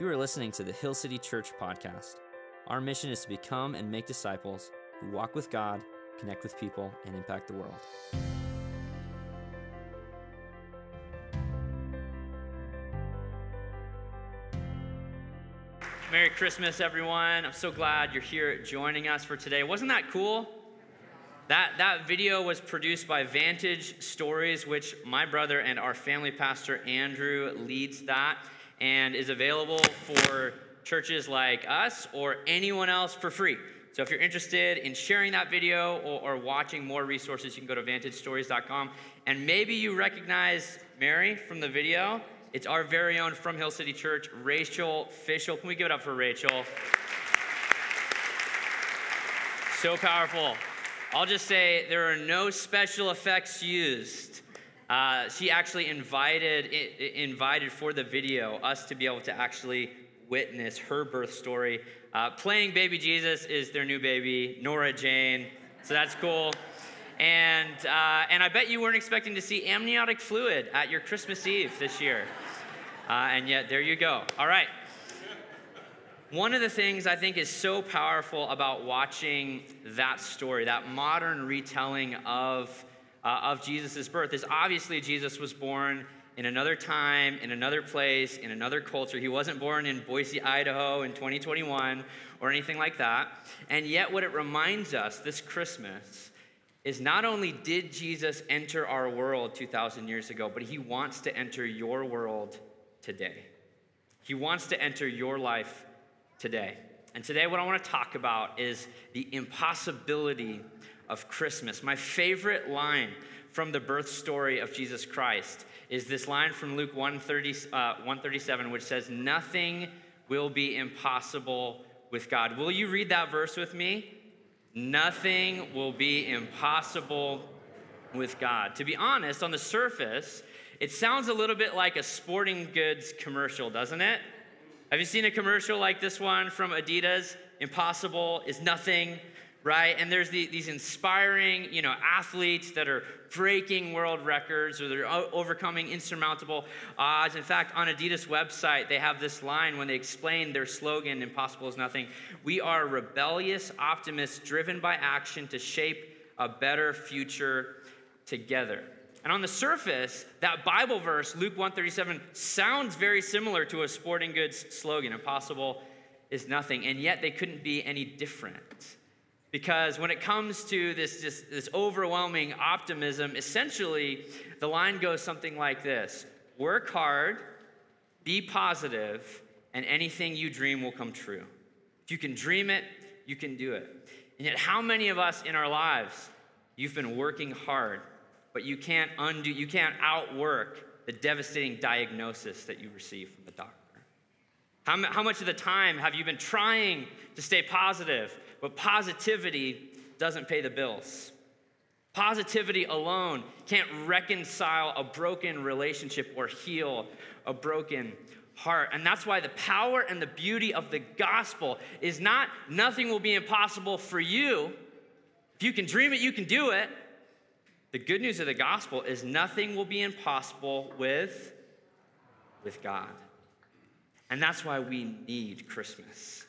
You are listening to the Hill City Church podcast. Our mission is to become and make disciples who walk with God, connect with people, and impact the world. Merry Christmas, everyone. I'm so glad you're here joining us for today. Wasn't that cool? That, that video was produced by Vantage Stories, which my brother and our family pastor Andrew leads that and is available for churches like us or anyone else for free. So if you're interested in sharing that video or, or watching more resources, you can go to vantagestories.com. And maybe you recognize Mary from the video. It's our very own from Hill City Church, Rachel Fishel. Can we give it up for Rachel? So powerful. I'll just say there are no special effects used. Uh, she actually invited invited for the video us to be able to actually witness her birth story. Uh, playing baby Jesus is their new baby, Nora Jane. So that's cool. And, uh, and I bet you weren't expecting to see amniotic fluid at your Christmas Eve this year. Uh, and yet, there you go. All right. One of the things I think is so powerful about watching that story, that modern retelling of uh, of Jesus' birth is obviously Jesus was born in another time, in another place, in another culture. He wasn't born in Boise, Idaho in 2021 or anything like that. And yet, what it reminds us this Christmas is not only did Jesus enter our world 2,000 years ago, but he wants to enter your world today. He wants to enter your life today. And today, what I want to talk about is the impossibility of Christmas. My favorite line from the birth story of Jesus Christ is this line from Luke 130, uh, 137, which says, Nothing will be impossible with God. Will you read that verse with me? Nothing will be impossible with God. To be honest, on the surface, it sounds a little bit like a sporting goods commercial, doesn't it? Have you seen a commercial like this one from Adidas? Impossible is nothing right? And there's the, these inspiring, you know, athletes that are breaking world records or they're overcoming insurmountable odds. In fact, on Adidas website, they have this line when they explain their slogan, "Impossible is nothing." We are rebellious optimists driven by action to shape a better future together. And on the surface, that Bible verse, Luke 137, sounds very similar to a sporting goods slogan, impossible is nothing, and yet they couldn't be any different. Because when it comes to this, this, this, overwhelming optimism, essentially the line goes something like this Work hard, be positive, and anything you dream will come true. If you can dream it, you can do it. And yet, how many of us in our lives, you've been working hard, but you can't undo, you can't outwork the devastating diagnosis that you receive from the doctor? How, how much of the time have you been trying to stay positive? But positivity doesn't pay the bills. Positivity alone can't reconcile a broken relationship or heal a broken heart. And that's why the power and the beauty of the gospel is not nothing will be impossible for you. If you can dream it, you can do it. The good news of the gospel is nothing will be impossible with, with God. And that's why we need Christmas.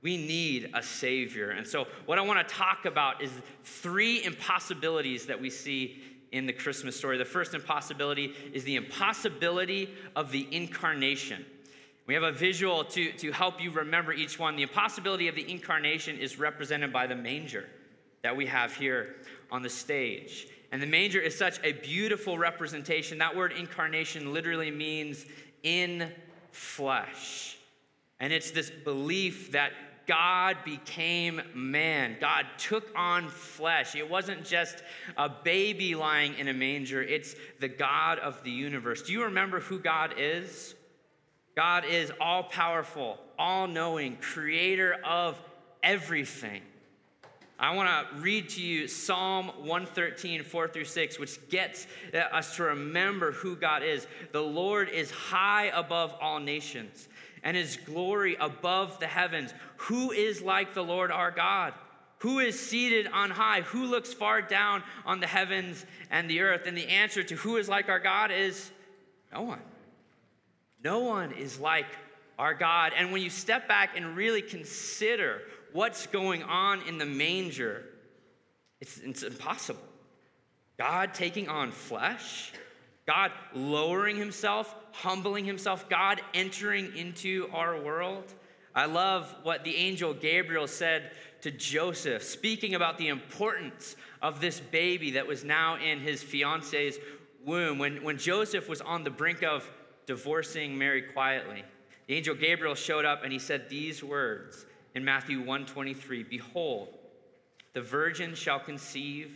We need a Savior. And so, what I want to talk about is three impossibilities that we see in the Christmas story. The first impossibility is the impossibility of the incarnation. We have a visual to, to help you remember each one. The impossibility of the incarnation is represented by the manger that we have here on the stage. And the manger is such a beautiful representation. That word incarnation literally means in flesh. And it's this belief that God became man. God took on flesh. It wasn't just a baby lying in a manger, it's the God of the universe. Do you remember who God is? God is all powerful, all knowing, creator of everything. I want to read to you Psalm 113, 4 through 6, which gets uh, us to remember who God is. The Lord is high above all nations and his glory above the heavens. Who is like the Lord our God? Who is seated on high? Who looks far down on the heavens and the earth? And the answer to who is like our God is no one. No one is like our God. And when you step back and really consider what's going on in the manger, it's, it's impossible. God taking on flesh, God lowering himself, humbling himself, God entering into our world. I love what the angel Gabriel said to Joseph, speaking about the importance of this baby that was now in his fiance's womb. When, when Joseph was on the brink of divorcing Mary quietly, the angel Gabriel showed up and he said these words in Matthew 123 Behold, the virgin shall conceive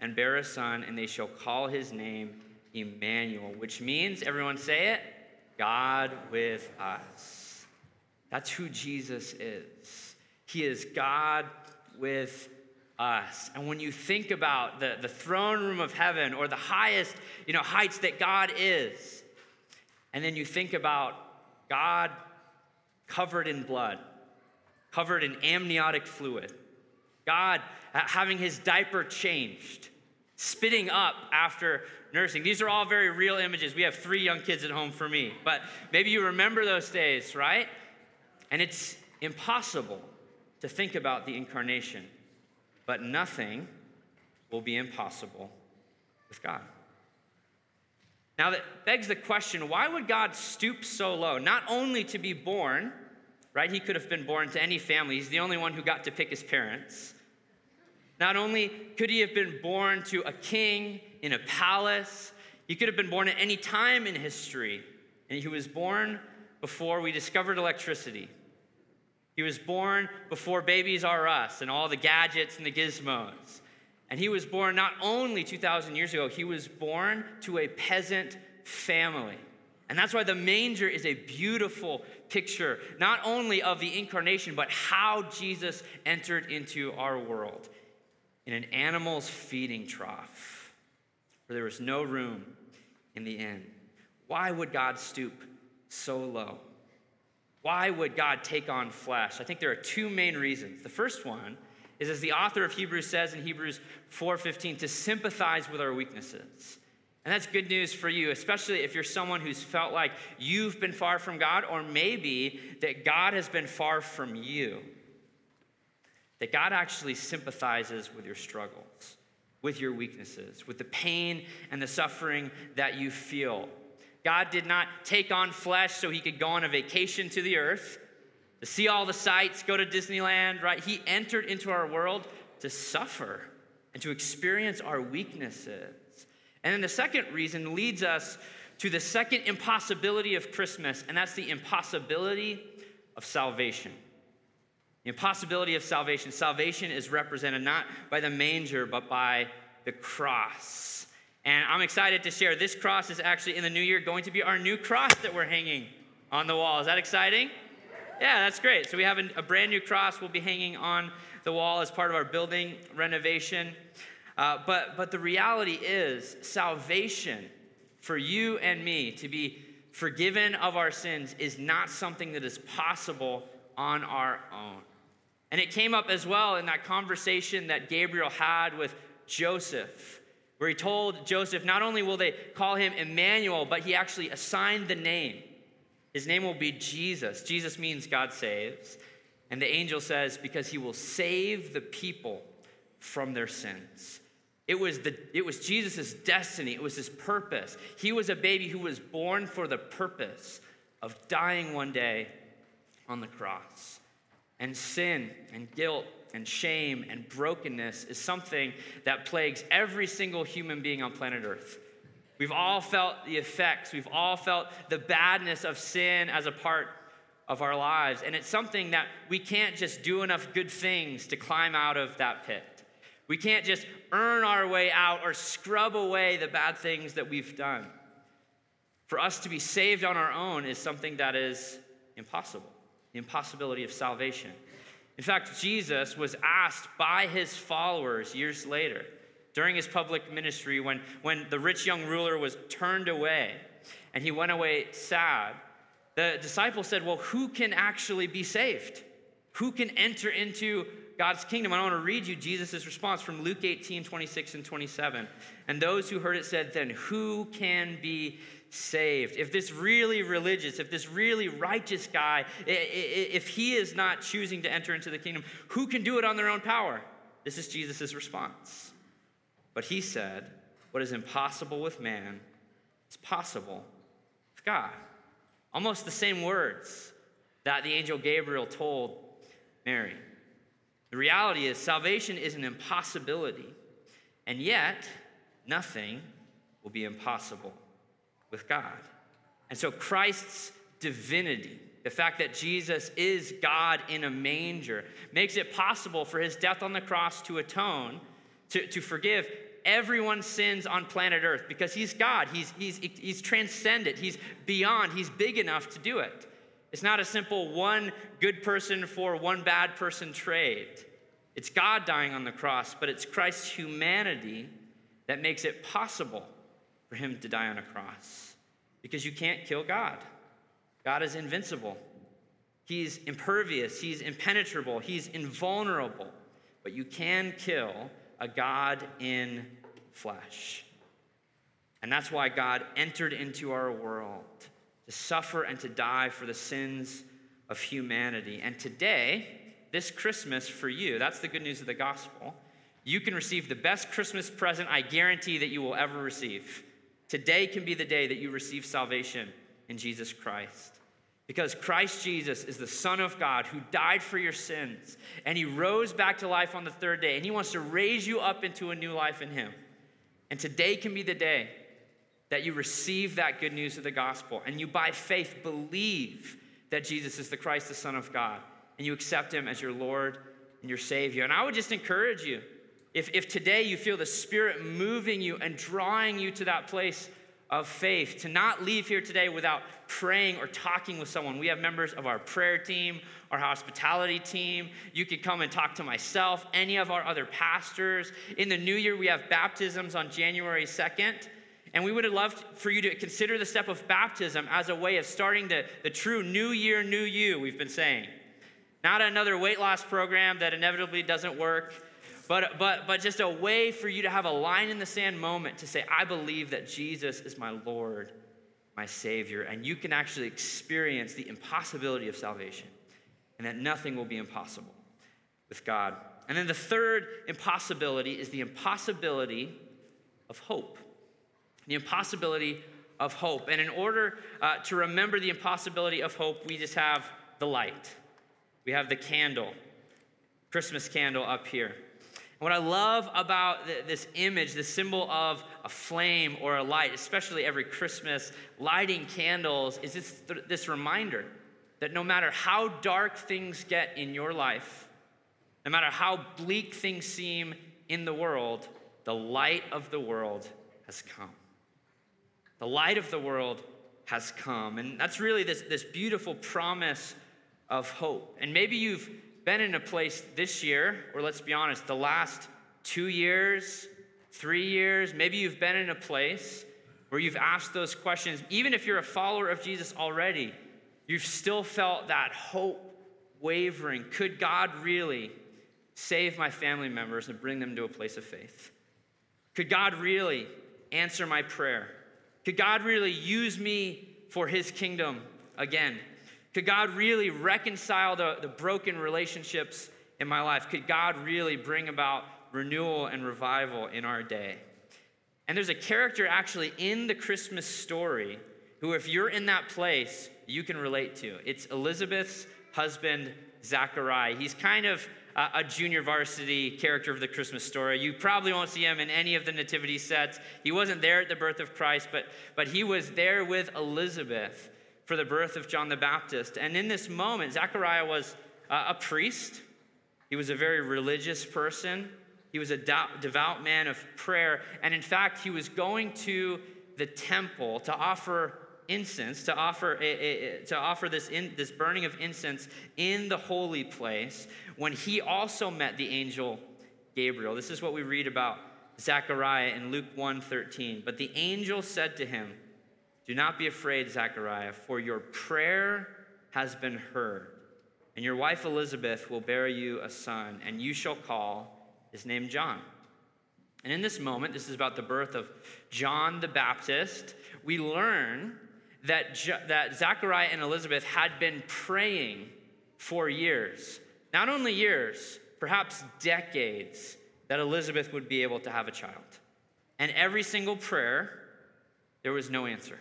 and bear a son, and they shall call his name Emmanuel, which means, everyone say it, God with us. That's who Jesus is. He is God with us. And when you think about the, the throne room of heaven or the highest you know, heights that God is, and then you think about God covered in blood, covered in amniotic fluid, God having his diaper changed, spitting up after nursing. These are all very real images. We have three young kids at home for me, but maybe you remember those days, right? And it's impossible to think about the incarnation, but nothing will be impossible with God. Now, that begs the question why would God stoop so low? Not only to be born, right? He could have been born to any family, he's the only one who got to pick his parents. Not only could he have been born to a king in a palace, he could have been born at any time in history. And he was born before we discovered electricity. He was born before Babies R Us and all the gadgets and the gizmos. And he was born not only 2,000 years ago, he was born to a peasant family. And that's why the manger is a beautiful picture, not only of the incarnation, but how Jesus entered into our world in an animal's feeding trough where there was no room in the inn. Why would God stoop so low? Why would God take on flesh? I think there are two main reasons. The first one is as the author of Hebrews says in Hebrews 4:15 to sympathize with our weaknesses. And that's good news for you, especially if you're someone who's felt like you've been far from God or maybe that God has been far from you. That God actually sympathizes with your struggles, with your weaknesses, with the pain and the suffering that you feel. God did not take on flesh so he could go on a vacation to the earth to see all the sights, go to Disneyland, right? He entered into our world to suffer and to experience our weaknesses. And then the second reason leads us to the second impossibility of Christmas, and that's the impossibility of salvation. The impossibility of salvation. Salvation is represented not by the manger, but by the cross. And I'm excited to share this cross is actually in the new year going to be our new cross that we're hanging on the wall. Is that exciting? Yeah, that's great. So we have a, brand new cross we'll be hanging on the wall as part of our building renovation. Uh, but, but the reality is, salvation for you and me to be forgiven of our sins is not something that is possible on our own. And it came up as well in that conversation that Gabriel had with Joseph, where he told Joseph, not only will they call him Emmanuel, but he actually assigned the name. His name will be Jesus. Jesus means God saves. And the angel says, because he will save the people from their sins. It was, the, it was Jesus' destiny, it was his purpose. He was a baby who was born for the purpose of dying one day on the cross. And sin and guilt and shame and brokenness is something that plagues every single human being on planet Earth. We've all felt the effects, we've all felt the badness of sin as a part of our lives. And it's something that we can't just do enough good things to climb out of that pit. We can't just earn our way out or scrub away the bad things that we've done. For us to be saved on our own is something that is impossible the impossibility of salvation. In fact, Jesus was asked by his followers years later during his public ministry when, when the rich young ruler was turned away and he went away sad, the disciples said, Well, who can actually be saved? Who can enter into God's kingdom? I want to read you Jesus' response from Luke 18, 26 and 27. And those who heard it said, Then who can be saved? If this really religious, if this really righteous guy, if he is not choosing to enter into the kingdom, who can do it on their own power? This is Jesus' response. But he said, What is impossible with man is possible with God. Almost the same words that the angel Gabriel told Mary. The reality is, salvation is an impossibility, and yet nothing will be impossible with God. And so Christ's divinity, the fact that Jesus is God in a manger, makes it possible for his death on the cross to atone, to, to forgive everyone's sins on planet Earth because he's God. He's, he's, he's transcendent. He's beyond. He's big enough to do it. It's not a simple one good person for one bad person trade. It's God dying on the cross, but it's Christ's humanity that makes it possible for him to die on a cross. Because you can't kill God. God is invincible. He's impervious, he's impenetrable, he's invulnerable. But you can kill a God in flesh. And that's why God entered into our world to suffer and to die for the sins of humanity. And today, this Christmas for you, that's the good news of the gospel. You can receive the best Christmas present I guarantee that you will ever receive. Today can be the day that you receive salvation in Jesus Christ. Because Christ Jesus is the Son of God who died for your sins and he rose back to life on the third day and he wants to raise you up into a new life in him. And today can be the day that you receive that good news of the gospel and you, by faith, believe that Jesus is the Christ, the Son of God, and you accept him as your Lord and your Savior. And I would just encourage you if, if today you feel the Spirit moving you and drawing you to that place of faith, to not leave here today without praying or talking with someone. We have members of our prayer team, our hospitality team. You could come and talk to myself, any of our other pastors. In the new year, we have baptisms on January 2nd. And we would have loved for you to consider the step of baptism as a way of starting the, the true new year, new you, we've been saying. Not another weight loss program that inevitably doesn't work but, but, but just a way for you to have a line in the sand moment to say, I believe that Jesus is my Lord, my Savior. And you can actually experience the impossibility of salvation and that nothing will be impossible with God. And then the third impossibility is the impossibility of hope. The impossibility of hope. And in order uh, to remember the impossibility of hope, we just have the light. We have the candle, Christmas candle up here. What I love about this image, the symbol of a flame or a light, especially every Christmas, lighting candles, is this, this reminder that no matter how dark things get in your life, no matter how bleak things seem in the world, the light of the world has come. The light of the world has come. And that's really this, this beautiful promise of hope. And maybe you've been in a place this year, or let's be honest, the last two years, three years, maybe you've been in a place where you've asked those questions. Even if you're a follower of Jesus already, you've still felt that hope wavering. Could God really save my family members and bring them to a place of faith? Could God really answer my prayer? Could God really use me for his kingdom again? Could God really reconcile the, the broken relationships in my life? Could God really bring about renewal and revival in our day? And there's a character actually in the Christmas story who, if you're in that place, you can relate to. It's Elizabeth's husband, Zachariah. He's kind of a junior varsity character of the Christmas story. You probably won't see him in any of the nativity sets. He wasn't there at the birth of Christ, but, but he was there with Elizabeth for the birth of John the Baptist. And in this moment, Zechariah was uh, a priest, he was a very religious person, he was a devout man of prayer. And in fact, he was going to the temple to offer incense, to offer, a, a, to offer this, in, this burning of incense in the holy place when he also met the angel Gabriel. This is what we read about Zechariah in Luke 1:13. But the angel said to him, do not be afraid, Zechariah, for your prayer has been heard. And your wife Elizabeth will bear you a son, and you shall call his name John. And in this moment, this is about the birth of John the Baptist, we learn that, that Zachariah and Elizabeth had been praying for years. Not only years, perhaps decades, that Elizabeth would be able to have a child. And every single prayer, there was no answer,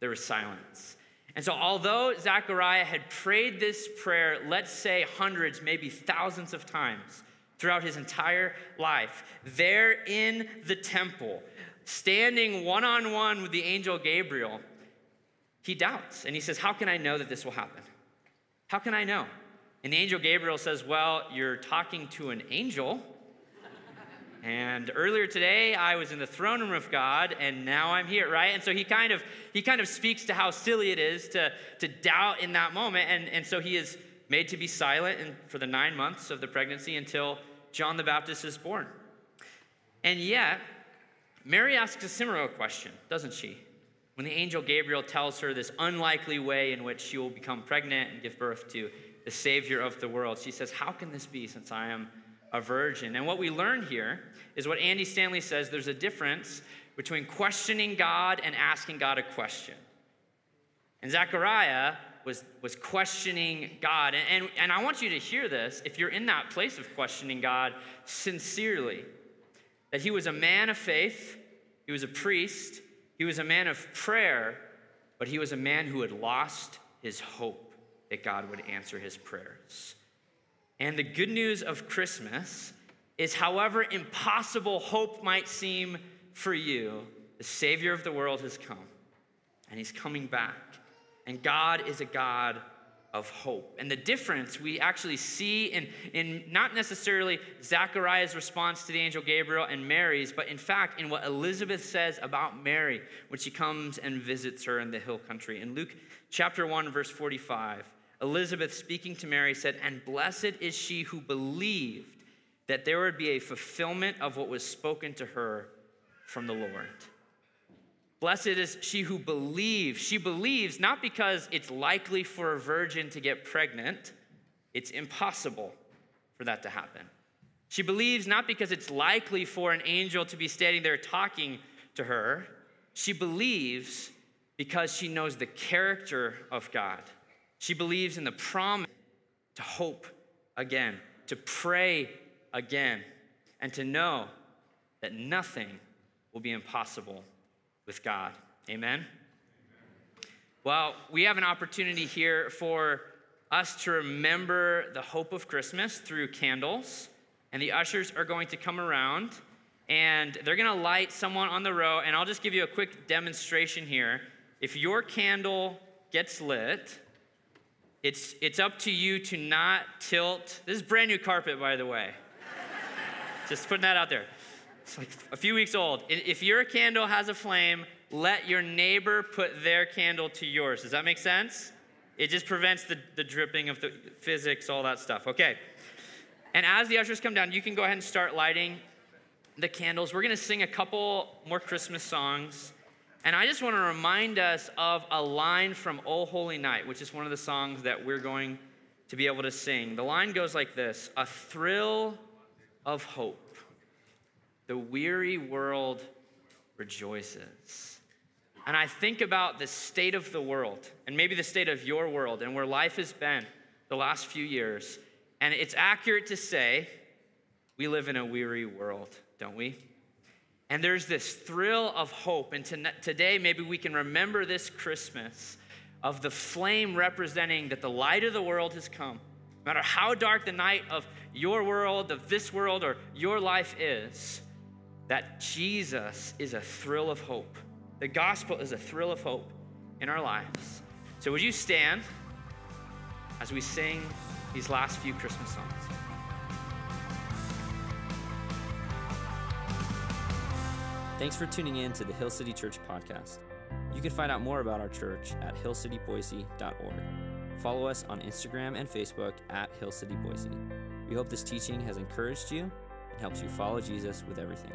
there was silence. And so, although Zechariah had prayed this prayer, let's say hundreds, maybe thousands of times throughout his entire life, there in the temple, standing one on one with the angel Gabriel, he doubts and he says, How can I know that this will happen? How can I know? And the angel Gabriel says, Well, you're talking to an angel. And earlier today, I was in the throne room of God, and now I'm here, right? And so he kind of he kind of speaks to how silly it is to, to doubt in that moment. And, and so he is made to be silent and for the nine months of the pregnancy until John the Baptist is born. And yet, Mary asks a similar question, doesn't she? When the angel Gabriel tells her this unlikely way in which she will become pregnant and give birth to the Savior of the world, she says, How can this be since I am a virgin? And what we learn here is what Andy Stanley says there's a difference between questioning God and asking God a question. And Zechariah was, was questioning God. And, and, and I want you to hear this if you're in that place of questioning God sincerely, that he was a man of faith, he was a priest, he was a man of prayer, but he was a man who had lost his hope that God would answer his prayers. And the good news of Christmas is, however impossible hope might seem for you, the Savior of the world has come, and he's coming back. And God is a God of hope. And the difference we actually see in, in not necessarily Zachariah's response to the angel Gabriel and Mary's, but in fact in what Elizabeth says about Mary when she comes and visits her in the hill country. In Luke chapter 1, verse 45, Elizabeth speaking to Mary said, And blessed is she who believed that there would be a fulfillment of what was spoken to her from the Lord. Blessed is she who believes. She believes not because it's likely for a virgin to get pregnant, it's impossible for that to happen. She believes not because it's likely for an angel to be standing there talking to her. She believes because she knows the character of God. She believes in the promise to hope again, to pray again, and to know that nothing will be impossible with God. Amen? Well, we have an opportunity here for us to remember the hope of Christmas through candles. And the ushers are going to come around and they're going to light someone on the row. And I'll just give you a quick demonstration here. If your candle gets lit, it's, it's up to you to not tilt. This is brand new carpet, by the way. just putting that out there. It's like a few weeks old. If your candle has a flame, let your neighbor put their candle to yours. Does that make sense? It just prevents the, the dripping of the physics, all that stuff. Okay. And as the ushers come down, you can go ahead and start lighting the candles. We're going to sing a couple more Christmas songs. And I just want to remind us of a line from Oh Holy Night, which is one of the songs that we're going to be able to sing. The line goes like this A thrill of hope. The weary world rejoices. And I think about the state of the world, and maybe the state of your world, and where life has been the last few years. And it's accurate to say we live in a weary world, don't we? And there's this thrill of hope. And today, maybe we can remember this Christmas of the flame representing that the light of the world has come. No matter how dark the night of your world, of this world, or your life is, that Jesus is a thrill of hope. The gospel is a thrill of hope in our lives. So, would you stand as we sing these last few Christmas songs? Thanks for tuning in to the Hill City Church podcast. You can find out more about our church at hillcityboise.org. Follow us on Instagram and Facebook at Hill City Boise. We hope this teaching has encouraged you and helps you follow Jesus with everything.